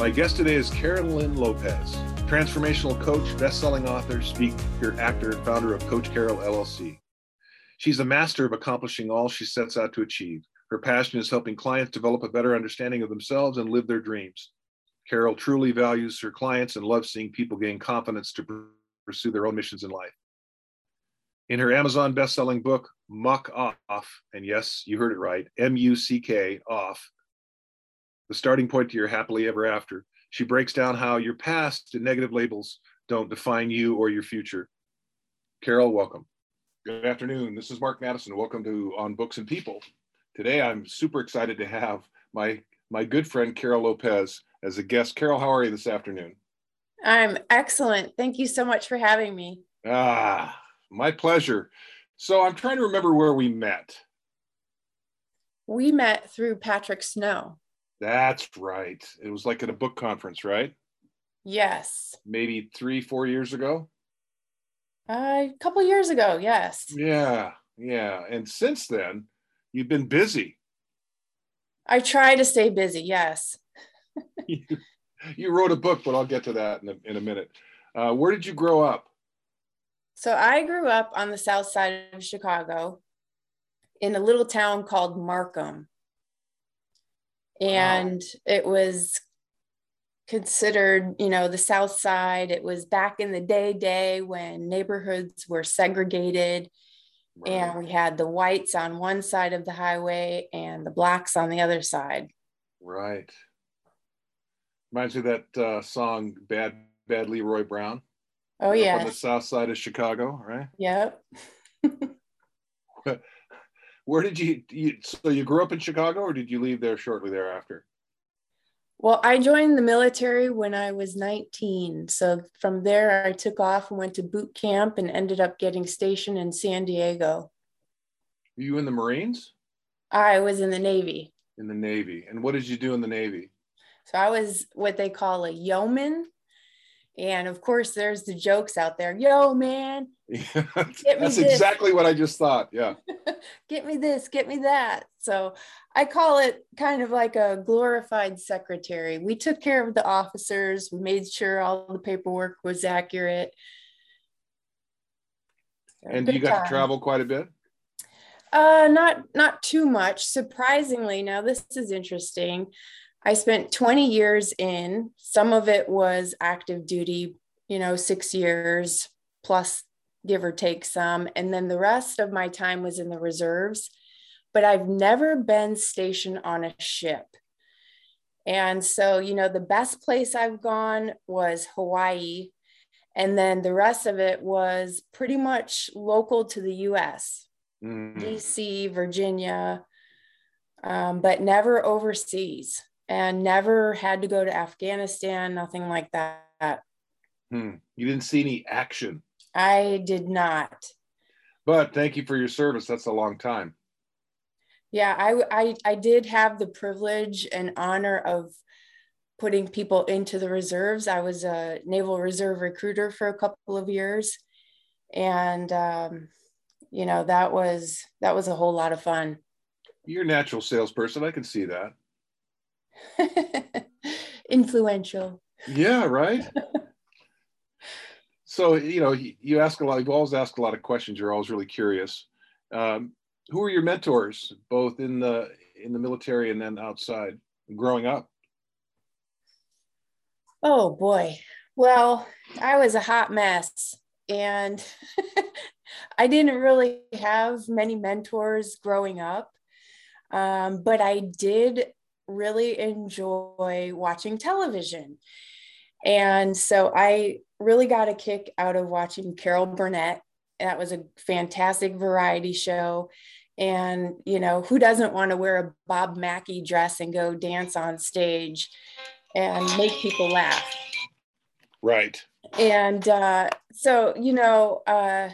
My guest today is Carolyn Lopez, transformational coach, best-selling author, speaker, actor, and founder of Coach Carol LLC. She's a master of accomplishing all she sets out to achieve. Her passion is helping clients develop a better understanding of themselves and live their dreams. Carol truly values her clients and loves seeing people gain confidence to pursue their own missions in life. In her Amazon best-selling book, Muck Off, and yes, you heard it right, M-U-C-K off, the starting point to your happily ever after, she breaks down how your past and negative labels don't define you or your future. Carol, welcome. Good afternoon. This is Mark Matteson. Welcome to On Books and People. Today, I'm super excited to have my my good friend Carol Lopez as a guest. Carol, how are you this afternoon? I'm excellent. Thank you so much for having me. Ah, my pleasure. So I'm trying to remember where we met. We met through Patrick Snow. That's right. It was like at a book conference, right? Yes. Maybe three, four years ago. Uh, a couple years ago, yes. Yeah, yeah. And since then, you've been busy. I try to stay busy. Yes. you, you, wrote a book, but I'll get to that in a, in a minute. Uh, where did you grow up? So I grew up on the south side of Chicago in a little town called Markham. And wow. it was considered, you know, the south side. It was back in the day day when neighborhoods were segregated Right. And we had the whites on one side of the highway and the blacks on the other side. Right. Reminds me of that uh, song "Bad Bad Leroy Brown." Oh yeah. On the south side of Chicago, right? Yep. Where did you, you? So you grew up in Chicago, or did you leave there shortly thereafter? Well, I joined the military when I was 19. So from there, I took off and went to boot camp and ended up getting stationed in San Diego. Were you in the Marines? I was in the Navy. In the Navy. And what did you do in the Navy? So I was what they call a yeoman. And of course, there's the jokes out there. Yo, man. Yeah, that's exactly what I just thought. Yeah. get me this, get me that. So I call it kind of like a glorified secretary. We took care of the officers, we made sure all the paperwork was accurate. And you got time. to travel quite a bit? Uh, not not too much. Surprisingly, now this is interesting. I spent 20 years in, some of it was active duty, you know, six years plus, give or take some. And then the rest of my time was in the reserves, but I've never been stationed on a ship. And so, you know, the best place I've gone was Hawaii. And then the rest of it was pretty much local to the US, mm. DC, Virginia, um, but never overseas and never had to go to Afghanistan, nothing like that. Hmm. You didn't see any action. I did not. But thank you for your service. That's a long time. Yeah, I, I, I did have the privilege and honor of putting people into the reserves. I was a Naval Reserve recruiter for a couple of years, and um, you know that was that was a whole lot of fun. You're a natural salesperson. I can see that. Influential. Yeah, right. so you know, you ask a lot. You always ask a lot of questions. You're always really curious. Um, who are your mentors, both in the in the military and then outside, growing up? Oh boy. Well, I was a hot mess, and I didn't really have many mentors growing up. Um, but I did really enjoy watching television. And so I really got a kick out of watching Carol Burnett. That was a fantastic variety show. And, you know, who doesn't want to wear a Bob Mackie dress and go dance on stage and make people laugh? Right. And uh, so, you know, uh,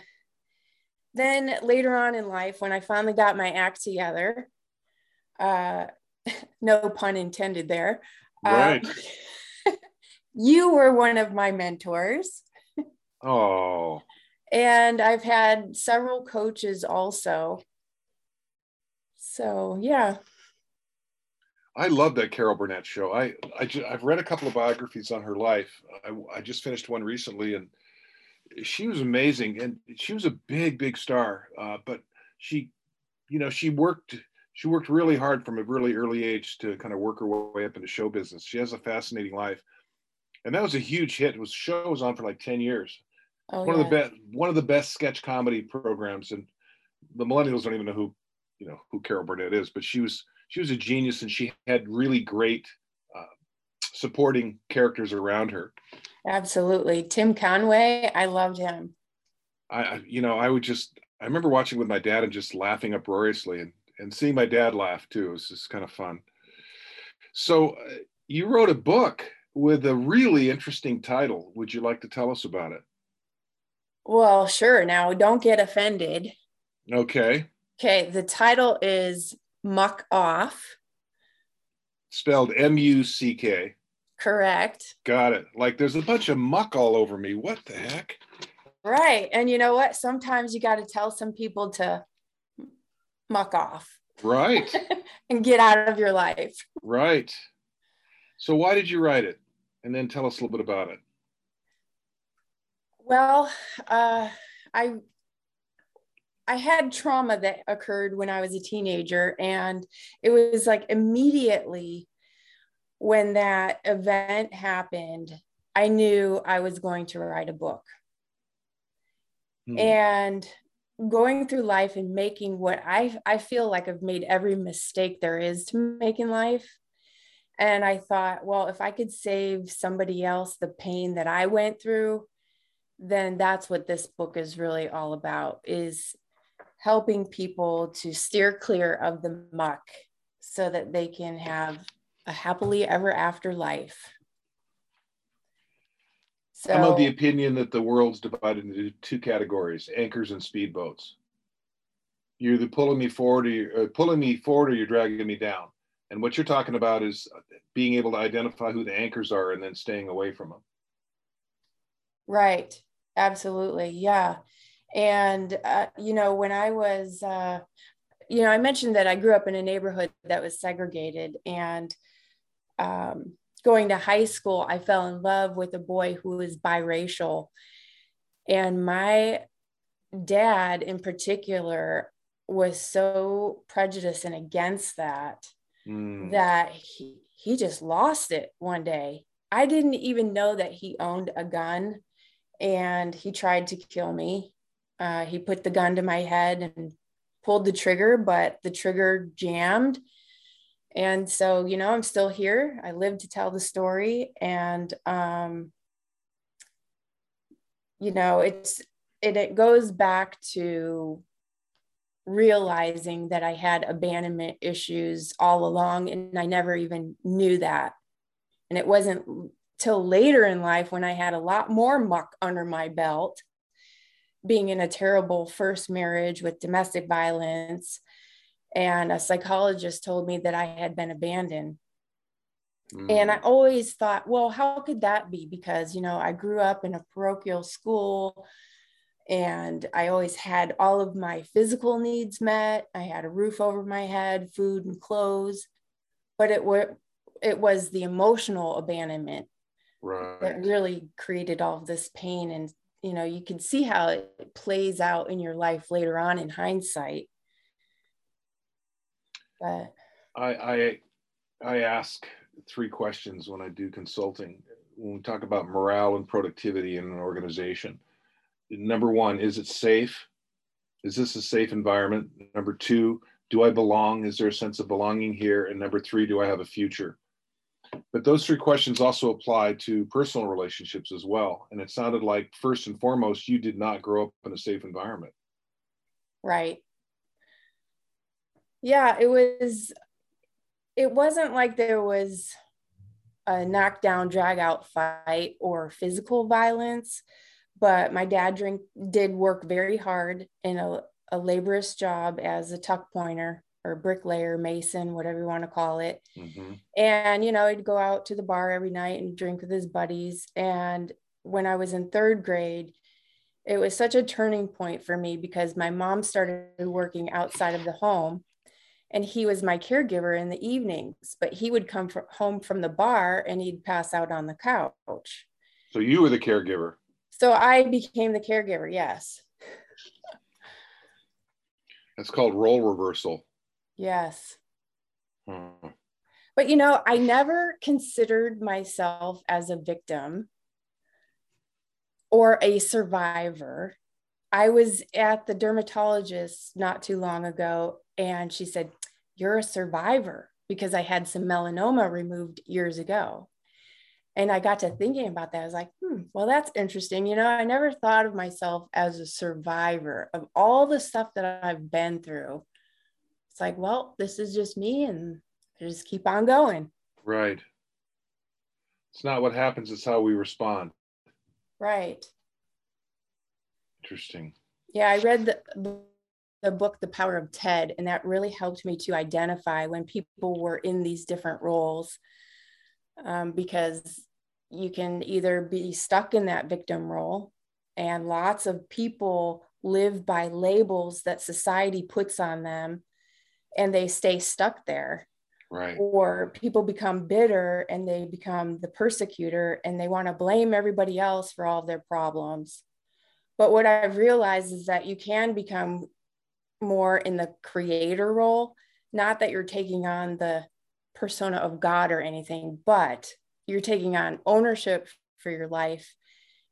then later on in life, when I finally got my act together, uh, no pun intended there. Right. Um, you were one of my mentors. Oh. And I've had several coaches also. So, yeah. I love that Carol Burnett show. I, I have read a couple of biographies on her life. I, I just finished one recently, and she was amazing. And she was a big, big star. Uh, but she, you know, she worked she worked really hard from a really early age to kind of work her way up into show business. She has a fascinating life, and that was a huge hit. It was show was on for like ten years. Oh, one yeah. of the best one of the best sketch comedy programs, and the millennials don't even know who you know who Carol Burnett is, but she was she was a genius and she had really great uh, supporting characters around her. Absolutely, Tim Conway, I loved him. I, you know, I would just, I remember watching with my dad and just laughing uproariously, and and seeing my dad laugh too. Was just kind of fun. So, uh, you wrote a book with a really interesting title. Would you like to tell us about it? Well, sure. Now, don't get offended. Okay. Okay. The title is muck off. Spelled M U C K. Correct. Got it. Like there's a bunch of muck all over me. What the heck? Right. And you know what? Sometimes you got to tell some people to muck off. Right. and get out of your life. Right. So why did you write it? And then tell us a little bit about it. Well, uh, I I had trauma that occurred when I was a teenager. And it was like immediately when that event happened, I knew I was going to write a book. Hmm. And going through life and making what I, I feel like I've made every mistake there is to make in life. And I thought, well, if I could save somebody else the pain that I went through, then that's what this book is really all about is helping people to steer clear of the muck so that they can have a happily ever after life. So, I'm of the opinion that the world's divided into two categories: anchors and speedboats. You're either pulling me forward, or you're uh, pulling me forward, or you're dragging me down. And what you're talking about is being able to identify who the anchors are and then staying away from them. Right. Absolutely. Yeah. And, uh, you know, when I was, uh, you know, I mentioned that I grew up in a neighborhood that was segregated. And um, going to high school, I fell in love with a boy who was biracial. And my dad, in particular, was so prejudiced and against that mm. that he, he just lost it one day. I didn't even know that he owned a gun and he tried to kill me. Uh, he put the gun to my head and pulled the trigger, but the trigger jammed. And so, you know, I'm still here. I live to tell the story. And, um, you know, it's, it, it goes back to realizing that I had abandonment issues all along, and I never even knew that. And it wasn't till later in life when I had a lot more muck under my belt being in a terrible first marriage with domestic violence. And a psychologist told me that I had been abandoned. Mm. And I always thought, well, how could that be? Because, you know, I grew up in a parochial school and I always had all of my physical needs met. I had a roof over my head, food and clothes, but it were it was the emotional abandonment right. that really created all of this pain and you know you can see how it plays out in your life later on in hindsight but i i i ask three questions when i do consulting when we talk about morale and productivity in an organization number one is it safe is this a safe environment number two do i belong is there a sense of belonging here and number three do i have a future but those three questions also apply to personal relationships as well. And it sounded like, first and foremost, you did not grow up in a safe environment. Right. Yeah, it was, it wasn't like there was a knockdown, drag out fight or physical violence, but my dad drink, did work very hard in a, a laborious job as a tuck pointer or bricklayer, mason, whatever you want to call it. Mm-hmm. And, you know, he'd go out to the bar every night and drink with his buddies. And when I was in third grade, it was such a turning point for me because my mom started working outside of the home and he was my caregiver in the evenings but he would come from home from the bar and he'd pass out on the couch. So you were the caregiver? So i became the caregiver yes. That's called role reversal. Yes. Hmm. but you know i never considered myself as a victim or a survivor. I was at the dermatologist not too long ago, and she said, You're a survivor because I had some melanoma removed years ago. And I got to thinking about that. I was like, hmm, well, that's interesting. You know, I never thought of myself as a survivor of all the stuff that I've been through. It's like, well, this is just me, and I just keep on going. Right. It's not what happens, it's how we respond. Right. Interesting. Yeah, I read the, the book, The Power of Ted, and that really helped me to identify when people were in these different roles um, because you can either be stuck in that victim role, and lots of people live by labels that society puts on them and they stay stuck there. Right. Or people become bitter and they become the persecutor and they want to blame everybody else for all of their problems. But what I've realized is that you can become more in the creator role, not that you're taking on the persona of God or anything, but you're taking on ownership for your life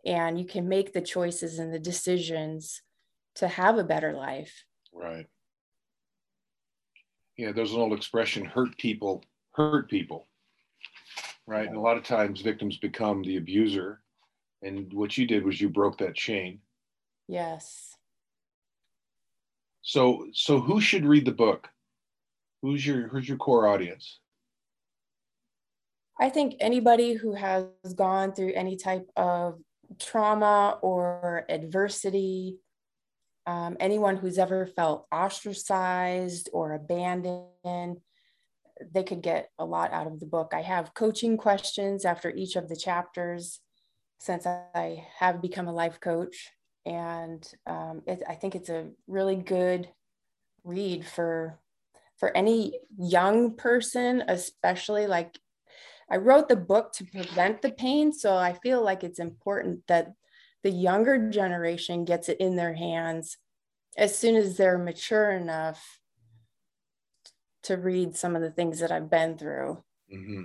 and you can make the choices and the decisions to have a better life. Right. Yeah, there's an old expression hurt people hurt people. Right. And a lot of times victims become the abuser. And what you did was you broke that chain. Yes. So so who should read the book? Who's your who's your core audience? I think anybody who has gone through any type of trauma or adversity, um, anyone who's ever felt ostracized or abandoned, they could get a lot out of the book. I have coaching questions after each of the chapters since I have become a life coach and um, it, I think it's a really good read for for any young person, especially like I wrote the book to prevent the pain, so I feel like it's important that the younger generation gets it in their hands as soon as they're mature enough to read some of the things that I've been through. Mm-hmm.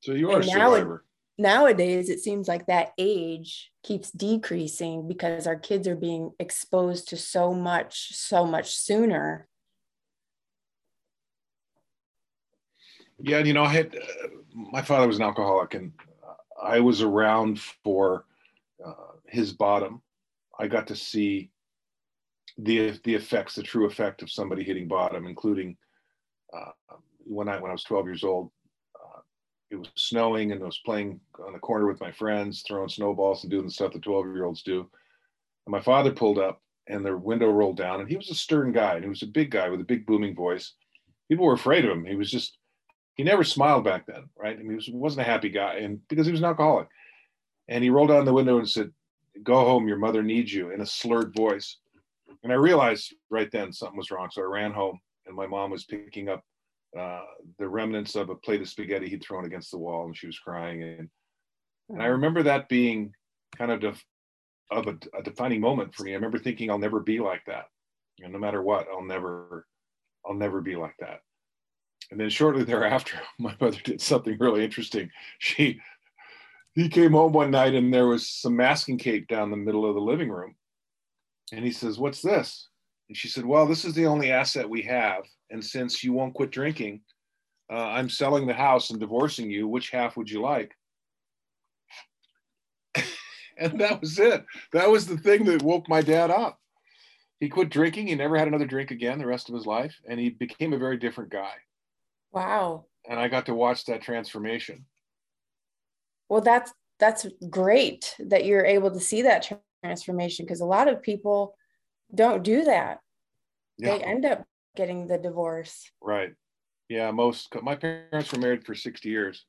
So you are and a survivor nowadays it seems like that age keeps decreasing because our kids are being exposed to so much so much sooner. Yeah you know i had uh, my father was an alcoholic and i was around for uh, his bottom. I got to see the the effects the true effect of somebody hitting bottom including uh, when i when i was 12 years old it was snowing and I was playing on the corner with my friends, throwing snowballs and doing the stuff the 12 year olds do. And my father pulled up and the window rolled down and he was a stern guy and he was a big guy with a big booming voice. People were afraid of him. He was just, he never smiled back then, right? I mean, he was, wasn't a happy guy and because he was an alcoholic. And he rolled down the window and said, go home, your mother needs you in a slurred voice. And I realized right then something was wrong. So I ran home and my mom was picking up uh, the remnants of a plate of spaghetti he'd thrown against the wall, and she was crying. And and I hmm. remember that being kind of def- of a, a, defining moment for me. I remember thinking, I'll never be like that. You know, no matter what, I'll never, I'll never be like that. And then shortly thereafter, my mother did something really interesting. She, he came home one night and there was some masking tape down the middle of the living room. And he says, "What's this?" And she said, Well, this is the only asset we have. And since you won't quit drinking, uh, I'm selling the house and divorcing you. Which half would you like? and that was it. That was the thing that woke my dad up. He quit drinking. He never had another drink again the rest of his life. And he became a very different guy. Wow. And I got to watch that transformation. Well, that's that's great that you're able to see that transformation because a lot of people don't do that. Yeah. They end up getting the divorce. Right. Yeah. Most, my parents were married for 60 years.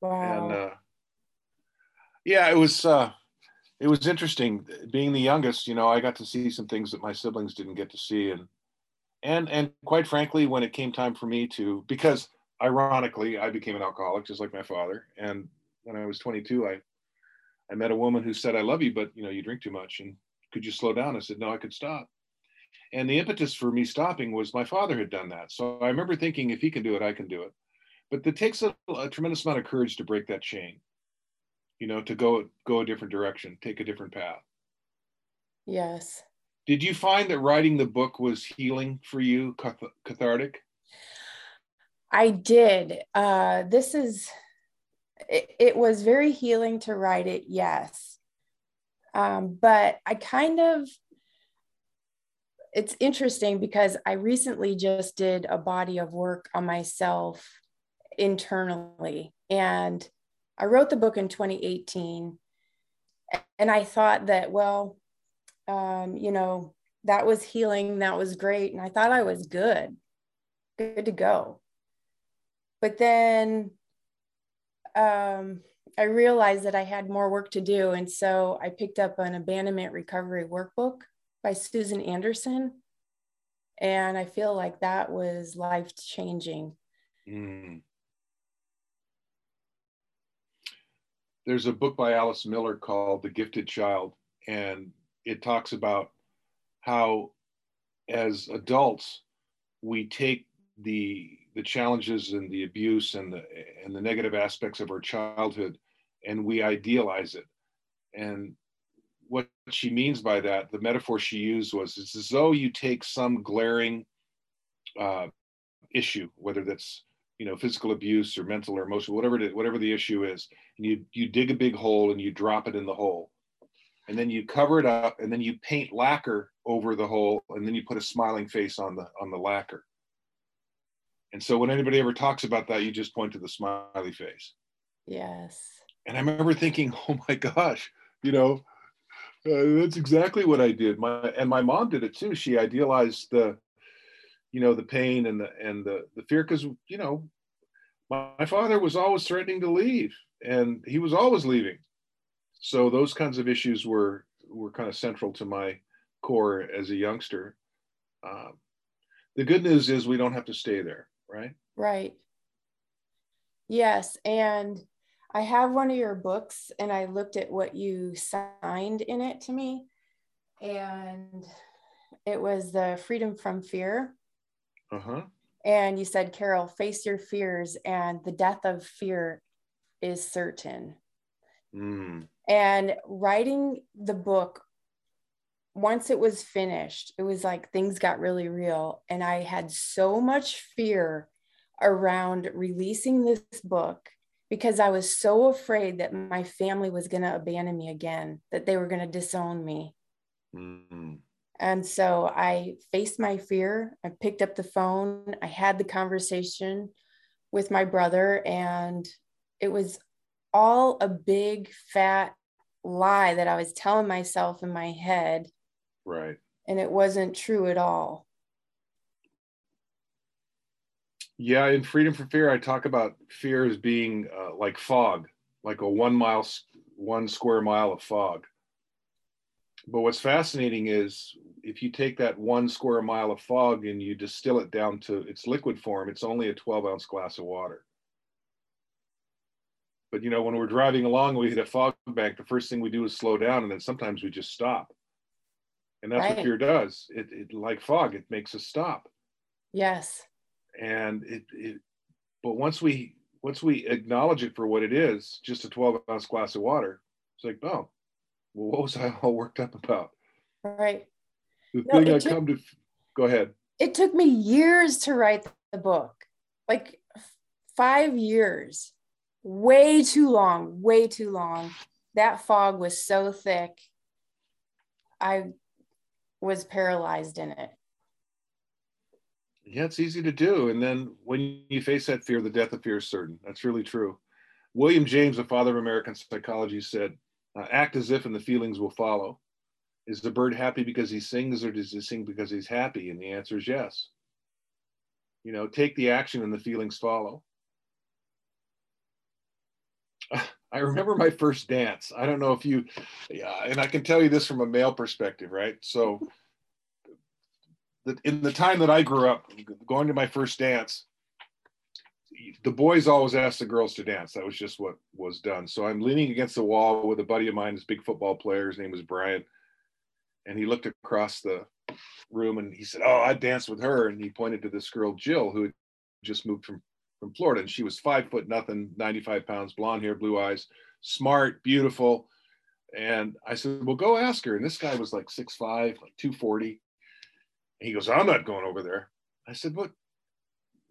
Wow. And, uh, yeah, it was, uh, it was interesting being the youngest, you know, I got to see some things that my siblings didn't get to see. And, and and quite frankly, when it came time for me to, because ironically, I became an alcoholic just like my father. And when I was 22, I I met a woman who said, "I love you, but you know you drink too much, and could you slow down?" I said, "No, I could stop." And the impetus for me stopping was my father had done that. So I remember thinking, if he can do it, I can do it. But it takes a, a tremendous amount of courage to break that chain. You know, to go go a different direction, take a different path. Yes. Did you find that writing the book was healing for you, cathartic? I did. Uh, this is, it, it, was very healing to write it, yes. Um, but I kind of, it's interesting because I recently just did a body of work on myself internally. And I wrote the book in 2018. And I thought that, well, um, you know, that was healing. That was great. And I thought I was good, good to go. But then um, I realized that I had more work to do. And so I picked up an abandonment recovery workbook by Susan Anderson. And I feel like that was life changing. Mm. There's a book by Alice Miller called The Gifted Child. And it talks about how as adults we take the the challenges and the abuse and the and the negative aspects of our childhood and we idealize it and what she means by that the metaphor she used was it's as though you take some glaring uh, issue whether that's you know physical abuse or mental or emotional whatever it is, whatever the issue is and you you dig a big hole and you drop it in the hole. And then you cover it up and then you paint lacquer over the hole and then you put a smiling face on the on the lacquer. And so when anybody ever talks about that you just point to the smiley face. Yes. And i remember thinking oh my gosh you know uh, that's exactly what i did my and my mom did it too she idealized the you know the pain and the and the the fear because you know my, my father was always threatening to leave and he was always leaving so those kinds of issues were were kind of central to my core as a youngster. Um, the good news is we don't have to stay there, right? Right. Yes, and I have one of your books, and I looked at what you signed in it to me, and it was the Freedom from Fear. Uh huh. And you said, Carol, face your fears, and the death of fear is certain. Mm. And writing the book, once it was finished, it was like things got really real. And I had so much fear around releasing this book because I was so afraid that my family was going to abandon me again, that they were going to disown me. Mm-hmm. And so I faced my fear. I picked up the phone. I had the conversation with my brother, and it was all a big fat lie that I was telling myself in my head. Right. And it wasn't true at all. Yeah, in Freedom from Fear, I talk about fear as being uh, like fog, like a one mile, one square mile of fog. But what's fascinating is if you take that one square mile of fog and you distill it down to its liquid form, it's only a 12 ounce glass of water. But you know, when we're driving along, we hit a fog bank. The first thing we do is slow down, and then sometimes we just stop. And that's right. what fear does. It, it like fog, it makes us stop. Yes. And it, it, but once we once we acknowledge it for what it is, just a 12 ounce glass of water, it's like, oh, well, what was I all worked up about? Right. The no, thing I took, come to, go ahead. It took me years to write the book, like five years way too long, way too long. That fog was so thick. I was paralyzed in it. Yeah, it's easy to do. And then when you face that fear, the death of fear is certain. That's really true. William James, the father of American psychology, said, uh, act as if and the feelings will follow. Is the bird happy because he sings or does he sing because he's happy? And the answer is yes. You know, take the action and the feelings follow. I remember my first dance. I don't know if you, yeah, and I can tell you this from a male perspective, right? So that in the time that I grew up, going to my first dance, the boys always asked the girls to dance. That was just what was done. So I'm leaning against the wall with a buddy of mine, this big football player. His name was Brian. And he looked across the room and he said, Oh, I danced with her. And he pointed to this girl, Jill, who had just moved from, from Florida. And she was five foot nothing, 95 pounds, blonde hair, blue eyes, smart, beautiful. And I said, Well, go ask her. And this guy was like 6'5, like 240. He goes, I'm not going over there. I said, But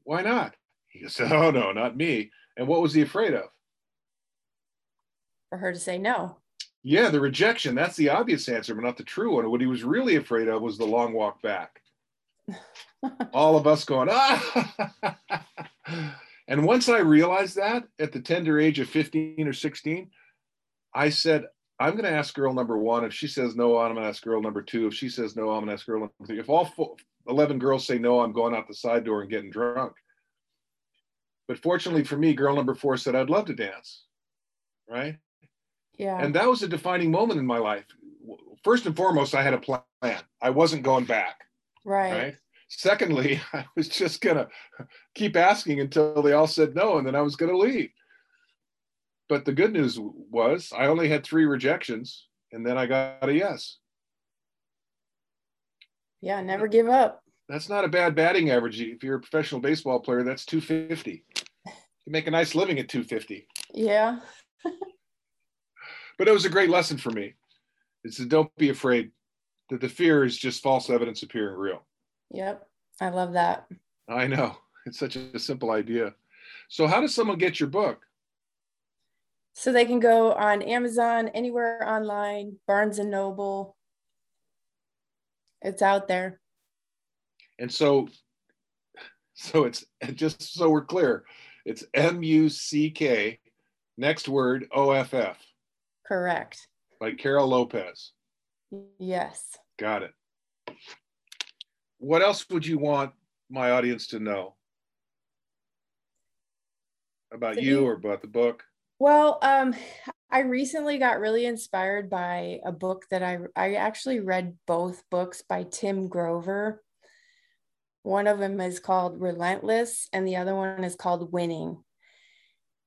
why not? He goes, Oh, no, not me. And what was he afraid of? For her to say no. Yeah, the rejection. That's the obvious answer, but not the true one. What he was really afraid of was the long walk back. All of us going, ah. and once I realized that at the tender age of 15 or 16, I said, I'm going to ask girl number one. If she says no, I'm going to ask girl number two. If she says no, I'm going to ask girl number three. If all four, 11 girls say no, I'm going out the side door and getting drunk. But fortunately for me, girl number four said, I'd love to dance. Right. Yeah. And that was a defining moment in my life. First and foremost, I had a plan. I wasn't going back. Right. Right. Secondly, I was just going to keep asking until they all said no, and then I was going to leave. But the good news was I only had three rejections, and then I got a yes. Yeah, never give up. That's not a bad batting average. If you're a professional baseball player, that's 250. You make a nice living at 250. Yeah. but it was a great lesson for me. It's to don't be afraid that the fear is just false evidence appearing real. Yep. I love that. I know. It's such a simple idea. So, how does someone get your book? So they can go on Amazon, anywhere online, Barnes and Noble. It's out there. And so, so it's just so we're clear, it's M U C K, next word O F F. Correct. Like Carol Lopez. Yes. Got it. What else would you want my audience to know about you or about the book? Well, um, I recently got really inspired by a book that I I actually read both books by Tim Grover. One of them is called Relentless, and the other one is called Winning.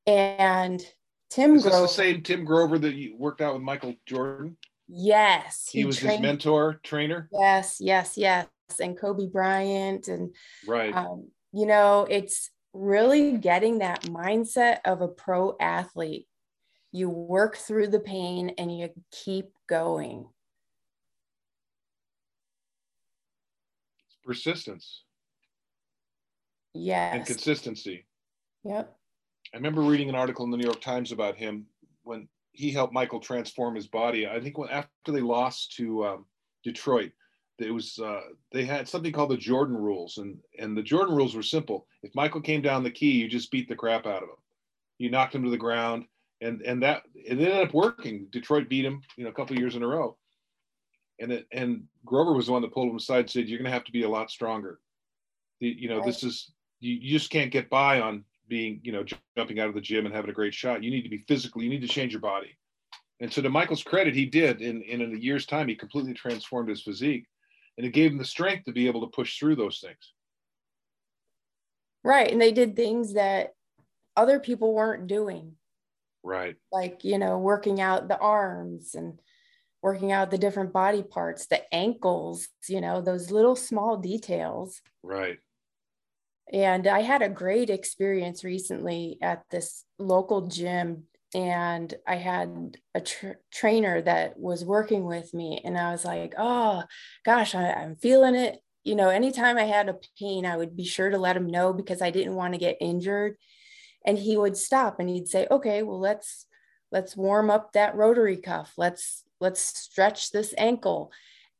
And Tim is Grover. the same Tim Grover that you worked out with Michael Jordan? Yes. He, he was trained, his mentor, trainer? Yes, yes, yes. And Kobe Bryant. And, right. Um, you know, it's really getting that mindset of a pro athlete. You work through the pain and you keep going. It's persistence. Yes. And consistency. Yep. I remember reading an article in the New York Times about him when he helped Michael transform his body. I think when after they lost to um, Detroit, it was uh, they had something called the Jordan rules, and and the Jordan rules were simple. If Michael came down the key, you just beat the crap out of him. You knocked him to the ground, and and that it ended up working. Detroit beat him, you know, a couple years in a row. And it, and Grover was the one that pulled him aside and said, "You're going to have to be a lot stronger. The, you know, right. this is you, you just can't get by on being, you know, jumping out of the gym and having a great shot. You need to be physical. You need to change your body. And so, to Michael's credit, he did. In, in a year's time, he completely transformed his physique, and it gave them the strength to be able to push through those things. Right, and they did things that other people weren't doing. Right. Like you know, working out the arms and working out the different body parts, the ankles. You know, those little small details. Right and I had a great experience recently at this local gym. And I had a tra- trainer that was working with me. And I was like, oh, gosh, I, I'm feeling it. You know, anytime I had a pain, I would be sure to let him know because I didn't want to get injured. And he would stop and he'd say, okay, well, let's let's warm up that rotary cuff. Let's let's stretch this ankle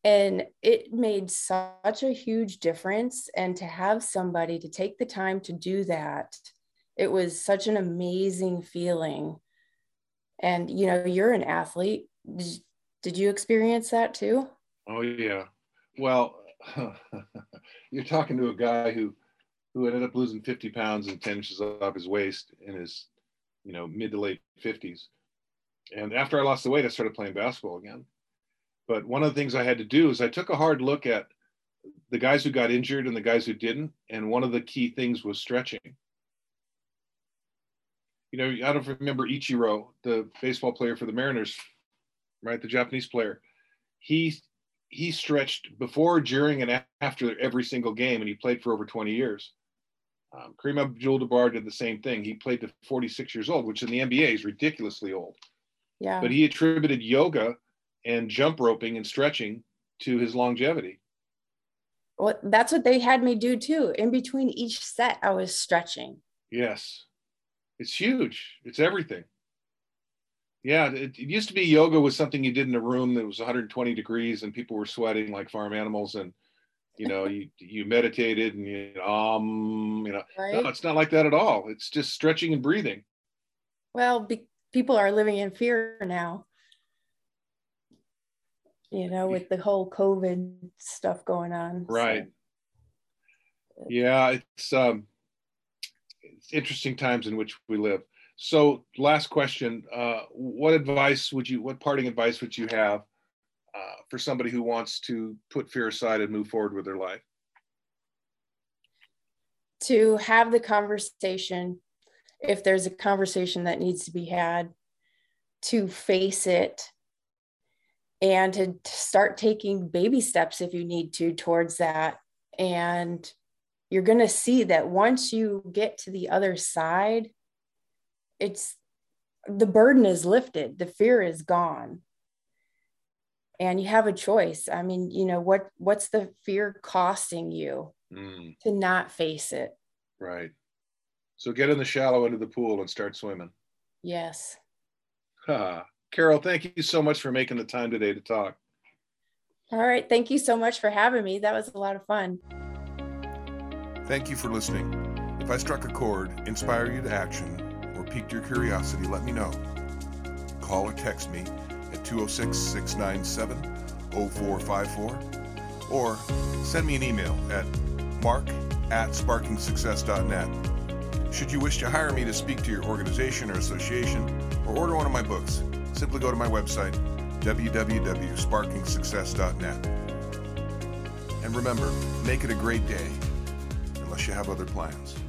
and it made such a huge difference and to have somebody to take the time to do that it was such an amazing feeling and you know you're an athlete. Did, you experience that too? Oh yeah. Well you're talking to a guy who who ended up losing 50 pounds and 10 inches off his waist in his you know mid to late 50s and after i lost the weight i started playing basketball again. But one of the things I had to do is I took a hard look at the guys who got injured and the guys who didn't. And one of the key things was stretching. You know, I don't remember Ichiro, the baseball player for the Mariners, right? The Japanese player. He he stretched before, during, and after every single game, and he played for over 20 years. Um, Kareem Abdul-Jabbar did the same thing. He played to 46 years old, which in the NBA is ridiculously old. Yeah. But he attributed yoga and jump roping and stretching to his longevity. Well, that's what they had me do too. In between each set, I was stretching. Yes. It's huge. It's everything. Yeah, it, it, used to be yoga was something you did in a room that was 120 degrees and people were sweating like farm animals and you know you you meditated and you um you know right. no, it's not like that at all. It's just stretching and breathing. Well, be, people are living in fear now. You know, with the whole COVID stuff going on. Right. So. Yeah, it's um it's interesting times in which we live. So, last question: uh, What advice would you? What parting advice would you have uh, for somebody who wants to put fear aside and move forward with their life? To have the conversation, if there's a conversation that needs to be had, to face it, and to start taking baby steps if you need to towards that, and you're going to see that once you get to the other side it's the burden is lifted the fear is gone. And you have a choice. I mean you know what what's the fear costing you mm. to not face it? Right. So get in the shallow end of the pool and start swimming. Yes. Ah, carol thank you so much for making the time today to talk. All right. Thank you so much for having me. That was a lot of fun thank you for listening if i struck a chord inspire you to action or piqued your curiosity, let me know. Call or text me at 206 697 0454 or send me an email at mark at sparkingsuccess.net. Should you wish to hire me to speak to your organization or association or order one of my books, simply go to my website, www.sparkingsuccess.net. And remember, make it a great day, unless you have other plans.